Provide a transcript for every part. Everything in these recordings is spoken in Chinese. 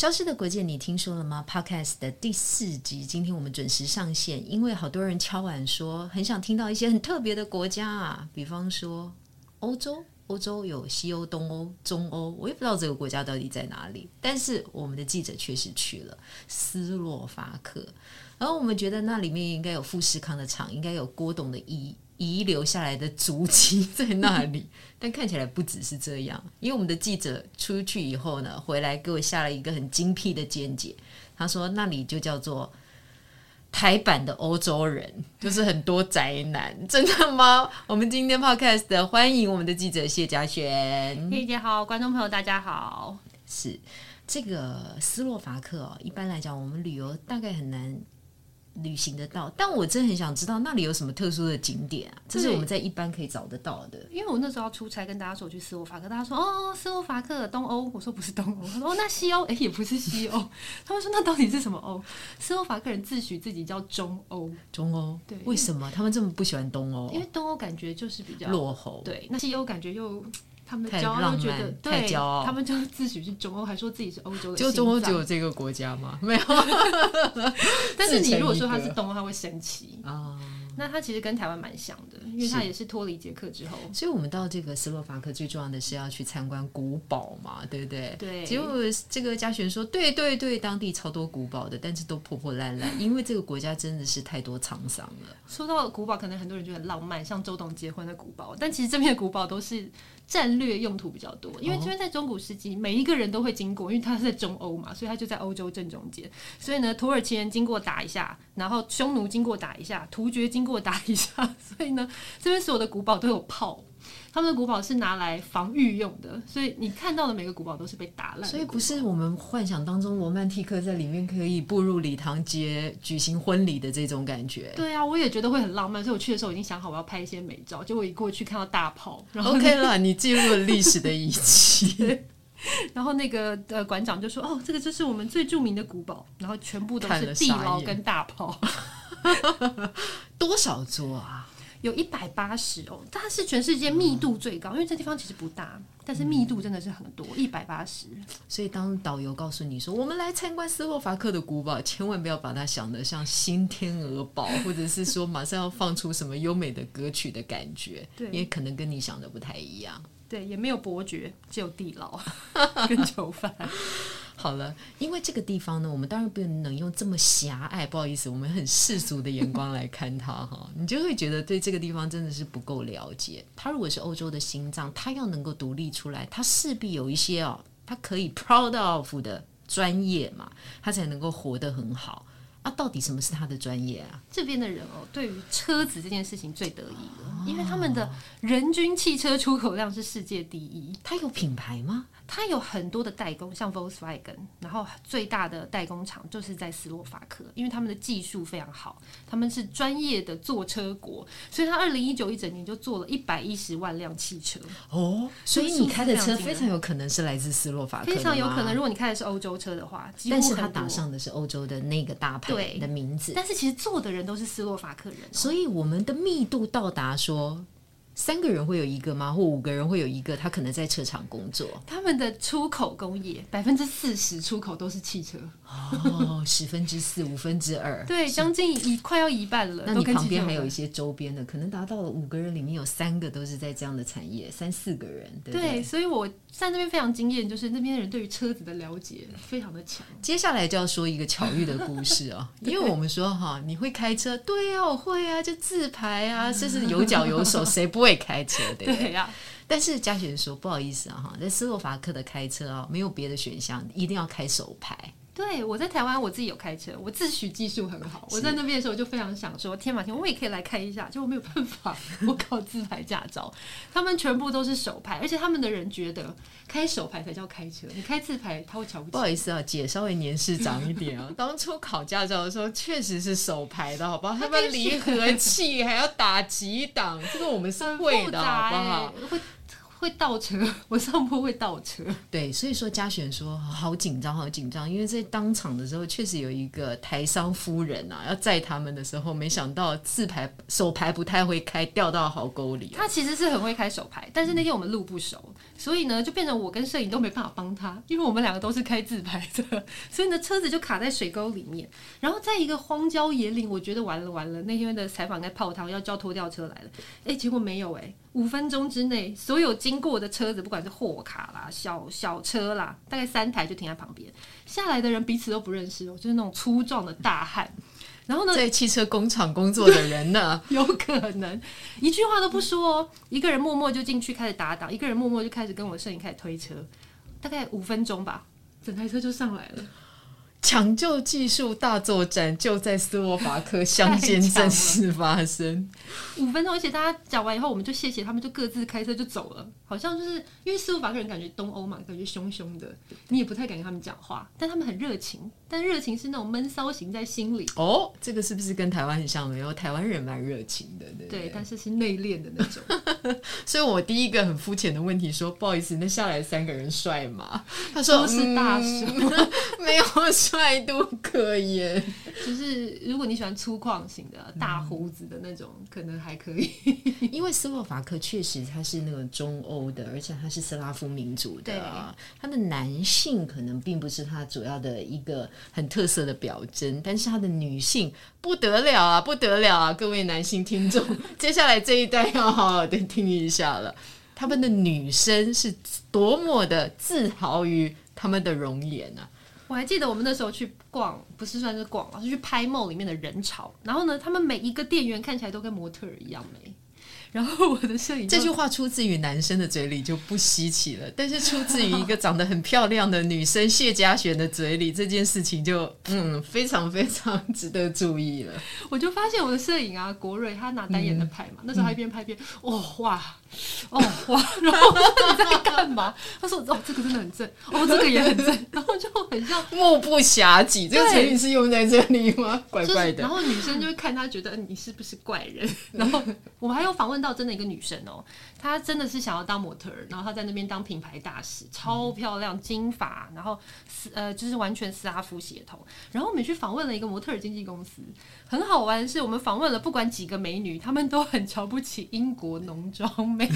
消失的国界，你听说了吗？Podcast 的第四集，今天我们准时上线，因为好多人敲碗说很想听到一些很特别的国家啊，比方说欧洲，欧洲有西欧、东欧、中欧，我也不知道这个国家到底在哪里，但是我们的记者确实去了斯洛伐克，然后我们觉得那里面应该有富士康的厂，应该有郭董的衣遗留下来的足迹在那里。但看起来不只是这样，因为我们的记者出去以后呢，回来给我下了一个很精辟的见解。他说那里就叫做台版的欧洲人，就是很多宅男，真的吗？我们今天 podcast 欢迎我们的记者谢佳璇。谢姐好，观众朋友大家好。是这个斯洛伐克哦，一般来讲我们旅游大概很难。旅行得到，但我真的很想知道那里有什么特殊的景点啊？这是我们在一般可以找得到的。因为我那时候要出差，跟大家说我去斯洛伐克，大家说哦，斯洛伐克东欧，我说不是东欧，他说哦，那西欧，哎，也不是西欧，他们说那到底是什么欧？斯洛伐克人自诩自己叫中欧，中欧，对，为什么他们这么不喜欢东欧？因为东欧感觉就是比较落后，对，那西欧感觉又。他们骄傲，觉得太骄傲，他们就自诩是中欧，还说自己是欧洲的。就中欧只有这个国家吗？没有。但是你如果说他是东欧，他会生气啊。那他其实跟台湾蛮像的，因为他也是脱离捷克之后。所以我们到这个斯洛伐克最重要的是要去参观古堡嘛，对不对？对。结果这个嘉璇说，对对对，当地超多古堡的，但是都破破烂烂，因为这个国家真的是太多沧桑了。说到古堡，可能很多人觉得很浪漫，像周董结婚的古堡，但其实这边的古堡都是。战略用途比较多，因为这边在中古世纪，每一个人都会经过，因为他是在中欧嘛，所以他就在欧洲正中间。所以呢，土耳其人经过打一下，然后匈奴经过打一下，突厥经过打一下，所以呢，这边所有的古堡都有炮。他们的古堡是拿来防御用的，所以你看到的每个古堡都是被打烂。所以不是我们幻想当中罗曼蒂克在里面可以步入礼堂街举行婚礼的这种感觉。对啊，我也觉得会很浪漫，所以我去的时候已经想好我要拍一些美照。结果一过去看到大炮，然后 OK 了，你进入了历史的遗迹。然后那个呃馆长就说：“哦，这个就是我们最著名的古堡，然后全部都是地牢跟大炮，多少座啊？”有一百八十哦，它是全世界密度最高，嗯，因为这地方其实不大，但是密度真的是很多，一百八十。所以当导游告诉你说我们来参观斯洛伐克的古堡，千万不要把它想的像新天鹅堡，或者是说马上要放出什么优美的歌曲的感觉，对，因为可能跟你想的不太一样。对，也没有伯爵，只有地牢 跟囚犯。好了，因为这个地方呢，我们当然不能用这么狭隘，不好意思，我们很世俗的眼光来看它哈，你就会觉得对这个地方真的是不够了解。它如果是欧洲的心脏，它要能够独立出来，它势必有一些哦，它可以 proud of 的专业嘛，它才能够活得很好。啊，到底什么是他的专业啊？这边的人哦，对于车子这件事情最得意了，因为他们的人均汽车出口量是世界第一。他有品牌吗？他有很多的代工，像 Volkswagen，然后最大的代工厂就是在斯洛伐克，因为他们的技术非常好，他们是专业的坐车国，所以他二零一九一整年就做了一百一十万辆汽车。哦，所以你开的车非常有可能是来自斯洛伐克，非常有可能。如果你开的是欧洲车的话，但是他打上的是欧洲的那个大牌。对的名字，但是其实做的人都是斯洛伐克人，哦，所以我们的密度到达说。三个人会有一个吗？或五个人会有一个？他可能在车厂工作。他们的出口工业百分之四十出口都是汽车。哦，十分之四，五分之二，对，将近一快要一半了。那你旁边还有一些周边的，可能达到了五个人，里面有三个都是在这样的产业，三四个人，对不对？对，所以我在那边非常惊艳，就是那边的人对于车子的了解非常的强。接下来就要说一个巧遇的故事哦，因为我们说哈，你会开车？对啊，我会啊，就自排啊，就是有脚有手，谁不会？会开车对不对？对呀、啊，但是佳雪说不好意思啊哈，在斯洛伐克的开车啊，没有别的选项，一定要开手排。对，我在台湾，我自己有开车，我自诩技术很好。我在那边的时候就非常想说，天马行空，我也可以来开一下，就我没有办法，我考自排驾照，他们全部都是手排，而且他们的人觉得开手牌才叫开车，你开自排他会瞧不起。不好意思啊，姐稍微年事长一点啊，当初考驾照的时候确实是手牌的，好不好？他们离合器还要打几档，这个我们是会的，好不好？会倒车，我上坡会倒车。对，所以说嘉璇说好紧张，好紧张，因为在当场的时候确实有一个台商夫人啊，要载他们的时候，没想到自排手排不太会开，掉到壕沟里。他其实是很会开手排，但是那天我们路不熟，嗯、所以呢就变成我跟摄影都没办法帮他，因为我们两个都是开自排的，所以呢车子就卡在水沟里面。然后在一个荒郊野岭，我觉得完了完了，那天的采访在泡汤，要叫拖吊车来了，哎，结果没有哎。五分钟之内，所有经过的车子，不管是货卡啦、小小车啦，大概三台就停在旁边。下来的人彼此都不认识哦，就是那种粗壮的大汉。然后呢，在汽车工厂工作的人呢，有可能一句话都不说哦，一个人默默就进去开始打档，一个人默默就开始跟我摄影开始推车，大概五分钟吧，整台车就上来了。抢救技术大作战就在斯洛伐克乡间正式发生。五分钟，而且大家讲完以后，我们就谢谢他们，就各自开车就走了。好像就是因为斯洛伐克人感觉东欧嘛，感觉凶凶的，你也不太敢跟他们讲话，但他们很热情。但热情是那种闷骚型在心里。哦，这个是不是跟台湾很像？没有，台湾人蛮热情的，对对，对？但是是内敛的那种。所以我第一个很肤浅的问题说：不好意思，那下来三个人帅吗？他说都是大叔，嗯、没有帅度可言。就是如果你喜欢粗犷型的大胡子的那种，嗯、可能还可以。因为斯洛伐克确实它是那个中欧的，而且它是斯拉夫民族的，他的男性可能并不是他主要的一个。很特色的表征，但是他的女性不得了啊，不得了啊！各位男性听众，接下来这一段要好好的听一下了。他们的女生是多么的自豪于他们的容颜啊！我还记得我们那时候去逛，不是算是逛，而是去拍梦里面的人潮。然后呢，他们每一个店员看起来都跟模特儿一样美。然后我的摄影这句话出自于男生的嘴里就不稀奇了，但是出自于一个长得很漂亮的女生谢嘉璇的嘴里，这件事情就嗯非常非常值得注意了。我就发现我的摄影啊，国瑞他拿单眼的拍嘛，嗯、那时候他一边拍一边哦哇哦哇，然后你在干嘛？他说哦这个真的很正，哦这个也很正，然后就很像目不暇给。这个成语是用在这里吗？怪怪的。就是、然后女生就会看他觉得你是不是怪人，然后我们还有访问。到真的一个女生哦，她真的是想要当模特儿，然后她在那边当品牌大使，超漂亮，金发，然后呃，就是完全斯拉夫血统。然后我们去访问了一个模特儿经纪公司，很好玩是，我们访问了不管几个美女，她们都很瞧不起英国浓妆妹。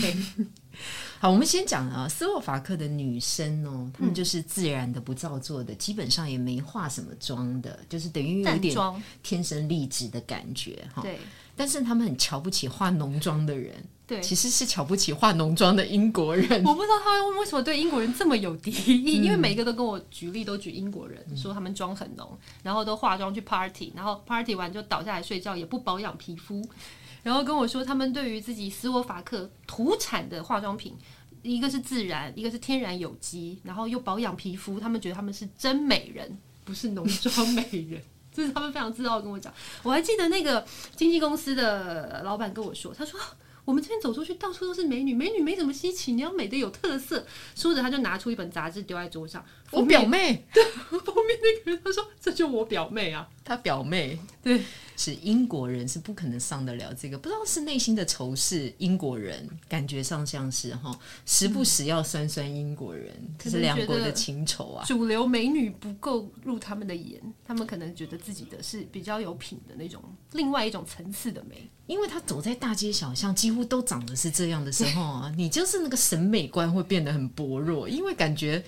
好，我们先讲啊，斯洛伐克的女生哦，她们就是自然的、不造作的，嗯、基本上也没化什么妆的，就是等于有点天生丽质的感觉哈。对。但是他们很瞧不起化浓妆的人，对，其实是瞧不起化浓妆的英国人。我不知道他们为什么对英国人这么有敌意，嗯、因为每一个都跟我举例，都举英国人，嗯、说他们妆很浓，然后都化妆去 party，然后 party 完就倒下来睡觉，也不保养皮肤，然后跟我说他们对于自己斯沃伐克土产的化妆品，一个是自然，一个是天然有机，然后又保养皮肤，他们觉得他们是真美人，不是浓妆美人。这是他们非常自傲跟我讲，我还记得那个经纪公司的老板跟我说，他说我们这边走出去到处都是美女，美女没什么稀奇，你要美的有特色。说着他就拿出一本杂志丢在桌上，我表妹，对，后面那个人他说这就我表妹啊，他表妹，对。是英国人是不可能上得了这个，不知道是内心的仇视英国人，感觉上像是哈，时不时要酸酸英国人，这、嗯、是两国的情仇啊。主流美女不够入他们的眼，他们可能觉得自己的是比较有品的那种，另外一种层次的美。因为他走在大街小巷，几乎都长得是这样的时候啊，你就是那个审美观会变得很薄弱，因为感觉。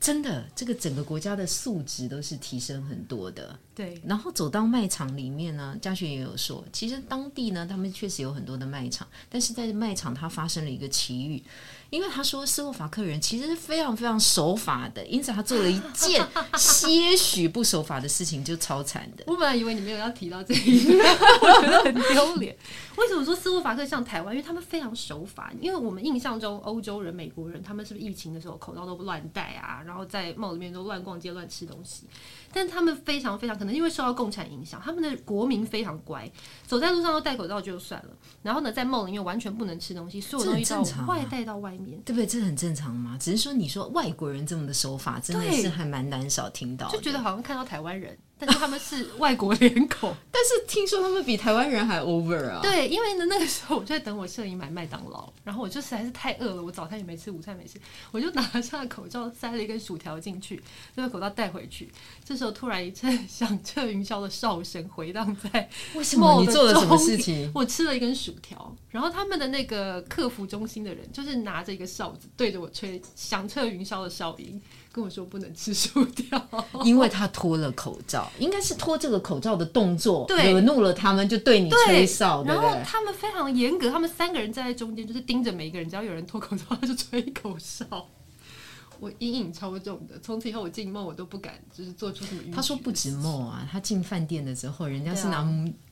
真的，这个整个国家的素质都是提升很多的。对，然后走到卖场里面呢，嘉璇也有说，其实当地呢，他们确实有很多的卖场，但是在卖场它发生了一个奇遇。因为他说斯洛伐克人其实是非常非常守法的，因此他做了一件些许不守法的事情就超惨的。我本来以为你没有要提到这一点，我觉得很丢脸。为什么说斯洛伐克像台湾？因为他们非常守法。因为我们印象中欧洲人、美国人，他们是不是疫情的时候口罩都不乱戴啊？然后在 mall 里面都乱逛街、乱吃东西。但他们非常非常可能因为受到共产影响，他们的国民非常乖，走在路上都戴口罩就算了。然后呢，在 mall 里面完全不能吃东西，所有东西都外带到外面，对不对？这很正常嘛？只是说你说外国人这么的手法，真的是还蛮难少听到。就觉得好像看到台湾人但是他们是外国脸孔，但是听说他们比台湾人还 over 啊。对，因为呢，那个时候我就在等我摄影买麦当劳，然后我就实在是太饿了，我早餐也没吃，午餐也没吃，我就拿下口罩，塞了一根薯条进去，就把口罩带回去。这时候突然一阵响彻云霄的哨声回荡在，为什么？你做了什么事情？我吃了一根薯条，然后他们的那个客服中心的人就是拿着一个哨子对着我吹响彻云霄的哨音。跟我说不能吃薯条，因为他脱了口罩，应该是脱这个口罩的动作惹怒了他们，就对你吹哨。然后他们非常严格，他们三个人站在中间，就是盯着每一个人，只要有人脱口罩，他就吹口哨。我阴影超重的，从此以后我进 mall 我都不敢，就是做出什么。他说不止 mall 啊，他进饭店的时候，人家是拿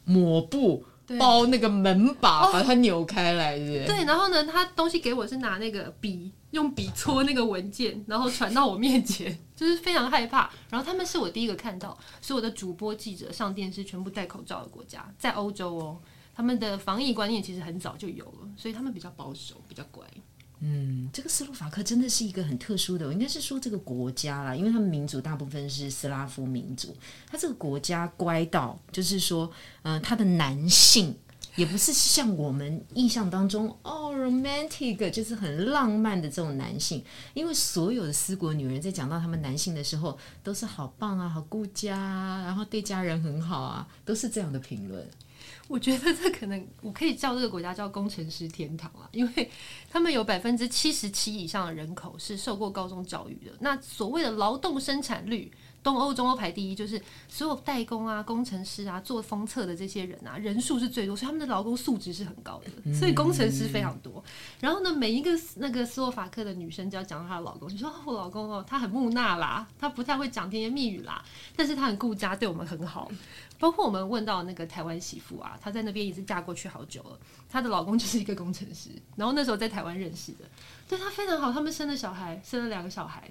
抹布。包那个门把，把它扭开来是是，对。然后呢，他东西给我是拿那个笔，用笔戳那个文件，然后传到我面前，就是非常害怕。然后他们是我第一个看到，所有的主播记者上电视全部戴口罩的国家，在欧洲哦，他们的防疫观念其实很早就有了，所以他们比较保守，比较乖。嗯，这个斯洛伐克真的是一个很特殊的，我应该是说这个国家啦，因为他们民族大部分是斯拉夫民族，他这个国家乖到就是说，嗯、他的男性也不是像我们印象当中哦，romantic 就是很浪漫的这种男性，因为所有的斯国女人在讲到他们男性的时候，都是好棒啊，好顾家啊，然后对家人很好啊，都是这样的评论。我觉得这可能我可以叫这个国家叫工程师天堂啊，因为他们有百分之七十七以上的人口是受过高中教育的。那所谓的劳动生产率，东欧、中欧排第一，就是所有代工啊、工程师啊、做封测的这些人啊，人数是最多，所以他们的劳工素质是很高的，所以工程师非常多。然后呢，每一个那个斯洛伐克的女生就要讲到她的老公，就说：“我老公哦，他很木讷啦，他不太会讲甜言蜜语啦，但是他很顾家，对我们很好。”包括我们问到那个台湾媳妇啊，她在那边也是嫁过去好久了，她的老公就是一个工程师，然后那时候在台湾认识的，对她非常好，他们生了小孩，生了两个小孩，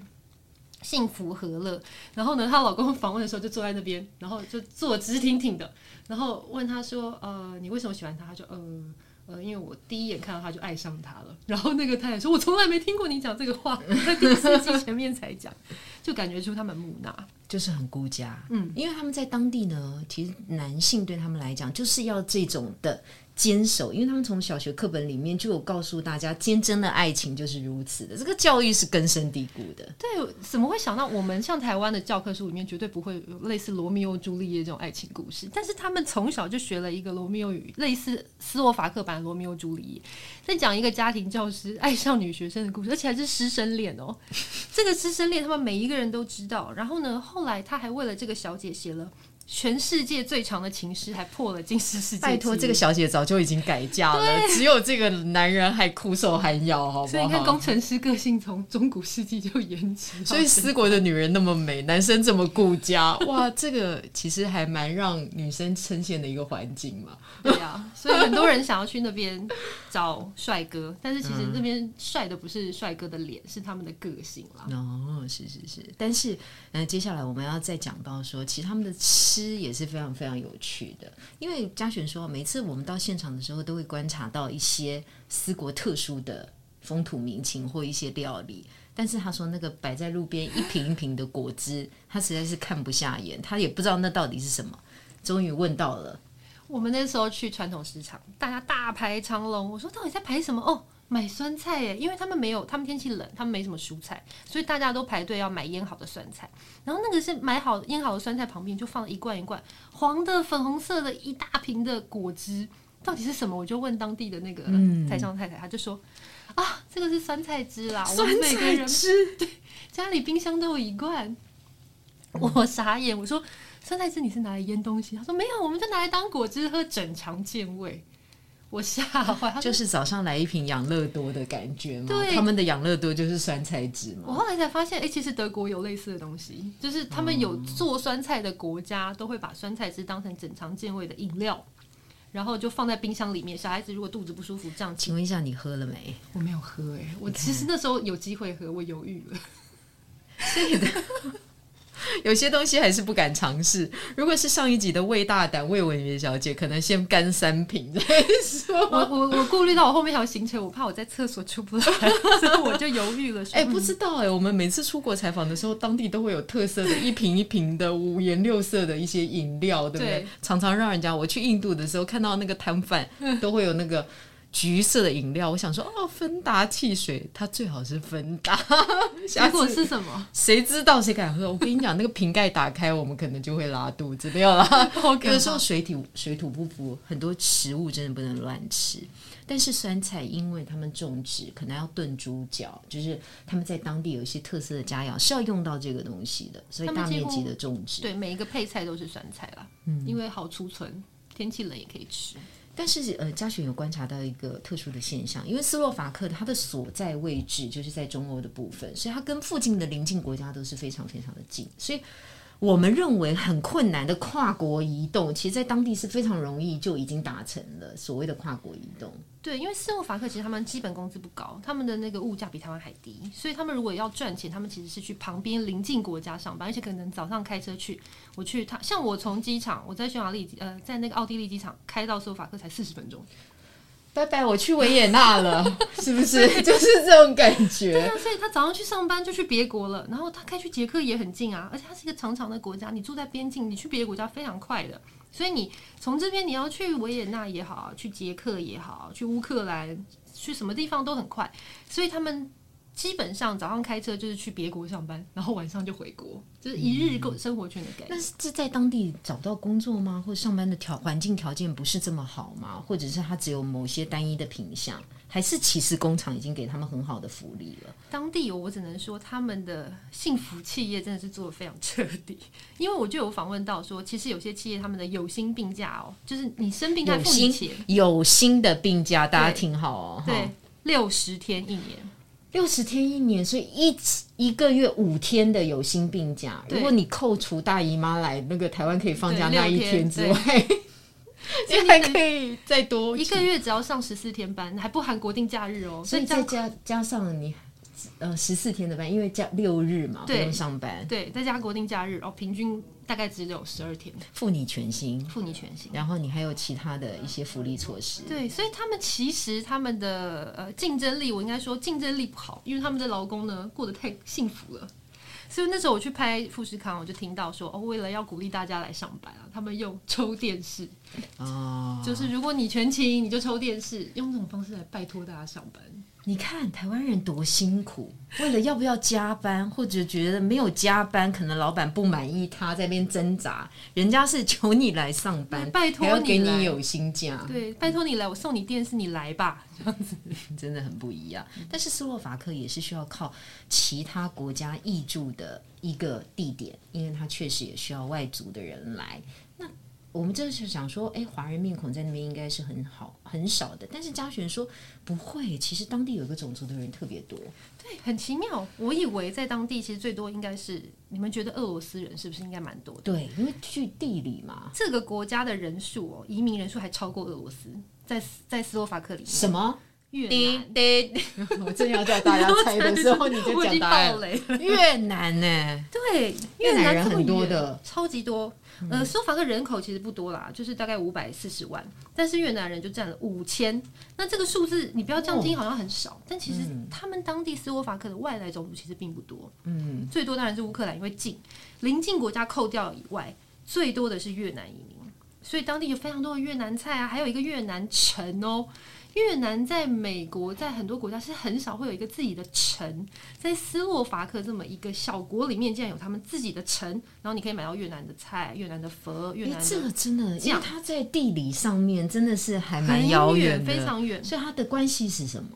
幸福和乐。然后呢，她老公访问的时候就坐在那边，然后就坐直挺挺的，然后问她说：“呃，你为什么喜欢他？”她说：“呃呃，因为我第一眼看到他就爱上他了。”然后那个太太说：“我从来没听过你讲这个话，在第四季前面才讲，就感觉出他们木讷。”就是很孤家，嗯，因为他们在当地呢，其实男性对他们来讲就是要这种的。坚守，因为他们从小学课本里面就有告诉大家，坚贞的爱情就是如此的。这个教育是根深蒂固的。对，怎么会想到我们像台湾的教科书里面绝对不会有类似罗密欧朱丽叶这种爱情故事？但是他们从小就学了一个罗密欧与，类似斯洛伐克版罗密欧朱丽叶，在讲一个家庭教师爱上女学生的故事，而且还是师生恋哦。这个师生恋，他们每一个人都知道。然后呢，后来他还为了这个小姐写了。全世界最长的情诗还破了金氏世界。拜托，这个小姐早就已经改嫁了，只有这个男人还苦守寒窑，好不好？所以你看，工程师个性从中古世纪就延迟。所以思国的女人那么美，男生这么顾家，哇，这个其实还蛮让女生称羡的一个环境嘛。对啊，所以很多人想要去那边找帅哥，但是其实那边帅的不是帅哥的脸，是他们的个性啦。哦，是是是，但是呃，接下来我们要再讲到说，其实他们的。吃也是非常非常有趣的，因为嘉璇说，每次我们到现场的时候，都会观察到一些斯国特殊的风土民情或一些料理。但是他说，那个摆在路边一瓶一瓶的果汁，他实在是看不下眼，他也不知道那到底是什么。终于问到了，我们那时候去传统市场，大家大排长龙。我说，到底在排什么？哦。买酸菜耶，因为他们没有，他们天气冷，他们没什么蔬菜，所以大家都排队要买腌好的酸菜。然后那个是买好腌好的酸菜旁边就放了一罐一罐黄的、粉红色的一大瓶的果汁，到底是什么？我就问当地的那个台商太太，他就说、嗯、啊，这个是酸菜汁啦，酸菜汁，对，家里冰箱都有一罐。我傻眼，我说酸菜汁你是拿来腌东西？他说没有，我们就拿来当果汁喝，整肠健胃。我吓坏，就是早上来一瓶养乐多的感觉嘛。对，他们的养乐多就是酸菜汁嘛。我后来才发现，哎、欸，其实德国有类似的东西，就是他们有做酸菜的国家，都会把酸菜汁当成整肠健胃的饮料，然后就放在冰箱里面。小孩子如果肚子不舒服，这样。请问一下，你喝了没？我没有喝、欸，哎，我其实那时候有机会喝，我犹豫了。对的。有些东西还是不敢尝试。如果是上一集的魏大胆魏文媛小姐，可能先干三瓶再说。我我我顾虑到我后面还有行程，我怕我在厕所出不来，所以我就犹豫了。哎、欸，不知道哎、欸，我们每次出国采访的时候，当地都会有特色的一瓶一瓶的五颜六色的一些饮料，对不对？对，常常让人家我去印度的时候看到那个摊贩 都会有那个。橘色的饮料，我想说哦，芬达汽水，它最好是芬达。结果是什么？谁知道？谁敢喝？我跟你讲，那个瓶盖打开，我们可能就会拉肚子，没有啦。有的时候水土水土不服，很多食物真的不能乱吃。但是酸菜，因为他们种植，可能要炖猪脚，就是他们在当地有一些特色的佳肴是要用到这个东西的，所以大面积的种植。对，每一个配菜都是酸菜啦，嗯，因为好储存，天气冷也可以吃。但是，呃，嘉璇有观察到一个特殊的现象，因为斯洛伐克它的所在位置就是在中欧的部分，所以它跟附近的邻近国家都是非常非常的近，所以。我们认为很困难的跨国移动，其实，在当地是非常容易就已经达成了所谓的跨国移动。对，因为斯洛伐克其实他们基本工资不高，他们的那个物价比台湾还低，所以他们如果要赚钱，他们其实是去旁边邻近国家上班，而且可能早上开车去。我去他像我从机场，我在匈牙利呃，在那个奥地利机场开到斯洛伐克才四十分钟。拜拜，我去维也纳了，是不是？就是这种感觉。对啊，所以他早上去上班就去别国了，然后他开去捷克也很近啊，而且它是一个长长的国家，你住在边境，你去别的国家非常快的。所以你从这边你要去维也纳也好，去捷克也好，去乌克兰，去什么地方都很快。所以他们。基本上早上开车就是去别国上班，然后晚上就回国，就是一日过生活圈的概念。那、嗯、是在当地找不到工作吗？或者上班的条环境条件不是这么好吗？或者是他只有某些单一的品项？还是其实工厂已经给他们很好的福利了？当地我只能说他们的幸福企业真的是做的非常彻底，因为我就有访问到说，其实有些企业他们的有薪病假哦，就是你生病他付你钱，有薪的病假，大家听好哦，对，六十天一年。六十天一年，所以一一个月五天的有薪病假。如果你扣除大姨妈来那个台湾可以放假那一天之外，你还 可以再多一个月，只要上十四天班，还不含国定假日哦。所以再加加上你。呃，十四天的班，因为假六日嘛，不用上班。对，再加国定假日，哦，平均大概只有十二天，付你全薪，付你全薪。然后你还有其他的一些福利措施。对，所以他们其实他们的呃竞争力，我应该说竞争力不好，因为他们的劳工呢过得太幸福了。所以那时候我去拍富士康，我就听到说，哦，为了要鼓励大家来上班啊，他们用抽电视，哦，就是如果你全勤，你就抽电视，用这种方式来拜托大家上班。你看台湾人多辛苦，为了要不要加班，或者觉得没有加班，可能老板不满意，他在那边挣扎。人家是求你来上班，拜托你来，要给你有薪假。对，拜托你来，我送你电视，你来吧，这样子 真的很不一样。但是斯洛伐克也是需要靠其他国家挹注的一个地点，因为它确实也需要外族的人来。我们就是想说，哎，华人面孔在那边应该是很好很少的。但是嘉璇说不会，其实当地有一个种族的人特别多。对，很奇妙。我以为在当地其实最多应该是你们觉得俄罗斯人是不是应该蛮多的？对，因为据地理嘛，这个国家的人数哦，移民人数还超过俄罗斯，在在斯洛伐克里面。什么？越南，我正要叫大家 猜的时候，你就讲答案。越南呢？对，越南人很多的，超级多。呃，斯洛伐克人口其实不多啦，就是大概五百四十万，但是越南人就占了五千。那这个数字你不要这样听，好像很少，哦，但其实他们当地斯洛伐克的外来种族其实并不多。嗯，最多当然是乌克兰，因为近邻近国家扣掉以外，最多的是越南移民，所以当地有非常多的越南菜啊，还有一个越南城哦。越南在美国，在很多国家是很少会有一个自己的城，在斯洛伐克这么一个小国里面，竟然有他们自己的城，然后你可以买到越南的菜、越南的佛、越南的。这个真的，因为它在地理上面真的是还蛮遥远，非常远，所以它的关系是什么？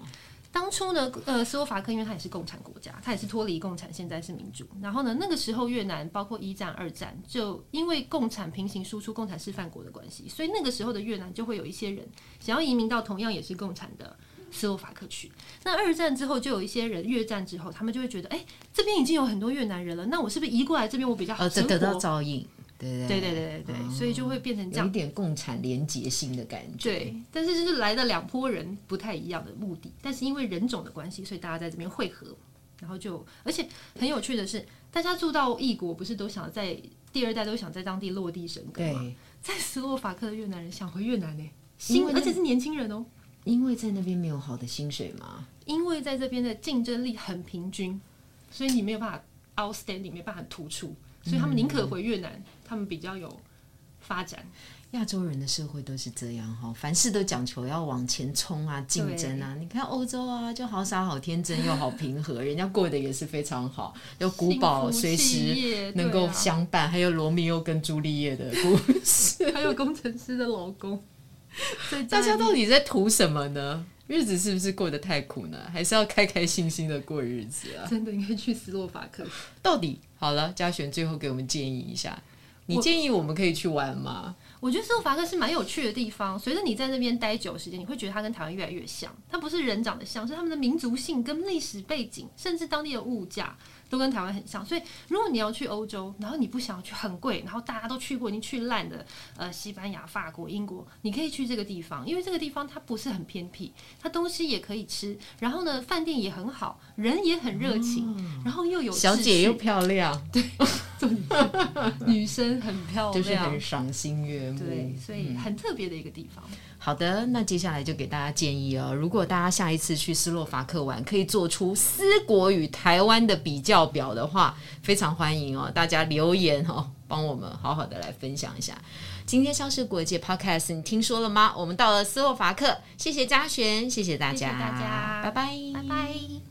当初呢，呃，斯洛伐克因为它也是共产国家，它也是脱离共产，现在是民主。然后呢，那个时候越南包括一战、二战，就因为共产平行输出共产示范国的关系，所以那个时候的越南就会有一些人想要移民到同样也是共产的斯洛伐克去。那二战之后，就有一些人越战之后，他们就会觉得，哎、这边已经有很多越南人了，那我是不是移过来这边我比较好？得到照应。对对对对对所以就会变成这样，有一点共产连结性的感觉。对，但是就是来的两波人不太一样的目的，但是因为人种的关系，所以大家在这边汇合。然后就而且很有趣的是，大家住到异国，不是都想在第二代都想在当地落地生根吗？在斯洛伐克的越南人想回越南呢，新而且是年轻人哦，因为在那边没有好的薪水嘛，因为在这边的竞争力很平均，所以你没有办法 outstanding，没办法突出，所以他们宁可回越南，嗯、他们比较有发展。亚洲人的社会都是这样哈，凡事都讲求要往前冲啊，竞争啊。你看欧洲啊，就好傻好天真又好平和，人家过得也是非常好，有古堡随时能够相伴，啊、还有罗密欧跟朱丽叶的故事，还有工程师的老公。大家到底在图什么呢？日子是不是过得太苦呢？还是要开开心心的过日子啊？真的应该去斯洛伐克。到底好了，嘉璇最后给我们建议一下，你建议我们可以去玩吗？我觉得斯洛伐克是蛮有趣的地方。随着你在那边待久时间，你会觉得它跟台湾越来越像。它不是人长得像，是他们的民族性跟历史背景，甚至当地的物价都跟台湾很像。所以，如果你要去欧洲，然后你不想要去很贵，然后大家都去过已经去烂的，呃，西班牙、法国、英国，你可以去这个地方，因为这个地方它不是很偏僻，它东西也可以吃，然后呢，饭店也很好，人也很热情，嗯、然后又有小姐又漂亮，对。女生很漂亮，就是很赏心悦目，对，所以很特别的一个地方。好的，那接下来就给大家建议哦，如果大家下一次去斯洛伐克玩，可以做出斯国与台湾的比较表的话，非常欢迎哦，大家留言哦，帮我们好好的来分享一下。今天消失国际 Podcast，你听说了吗？我们到了斯洛伐克，谢谢嘉璇，谢谢大家，谢谢大家，拜拜，拜拜。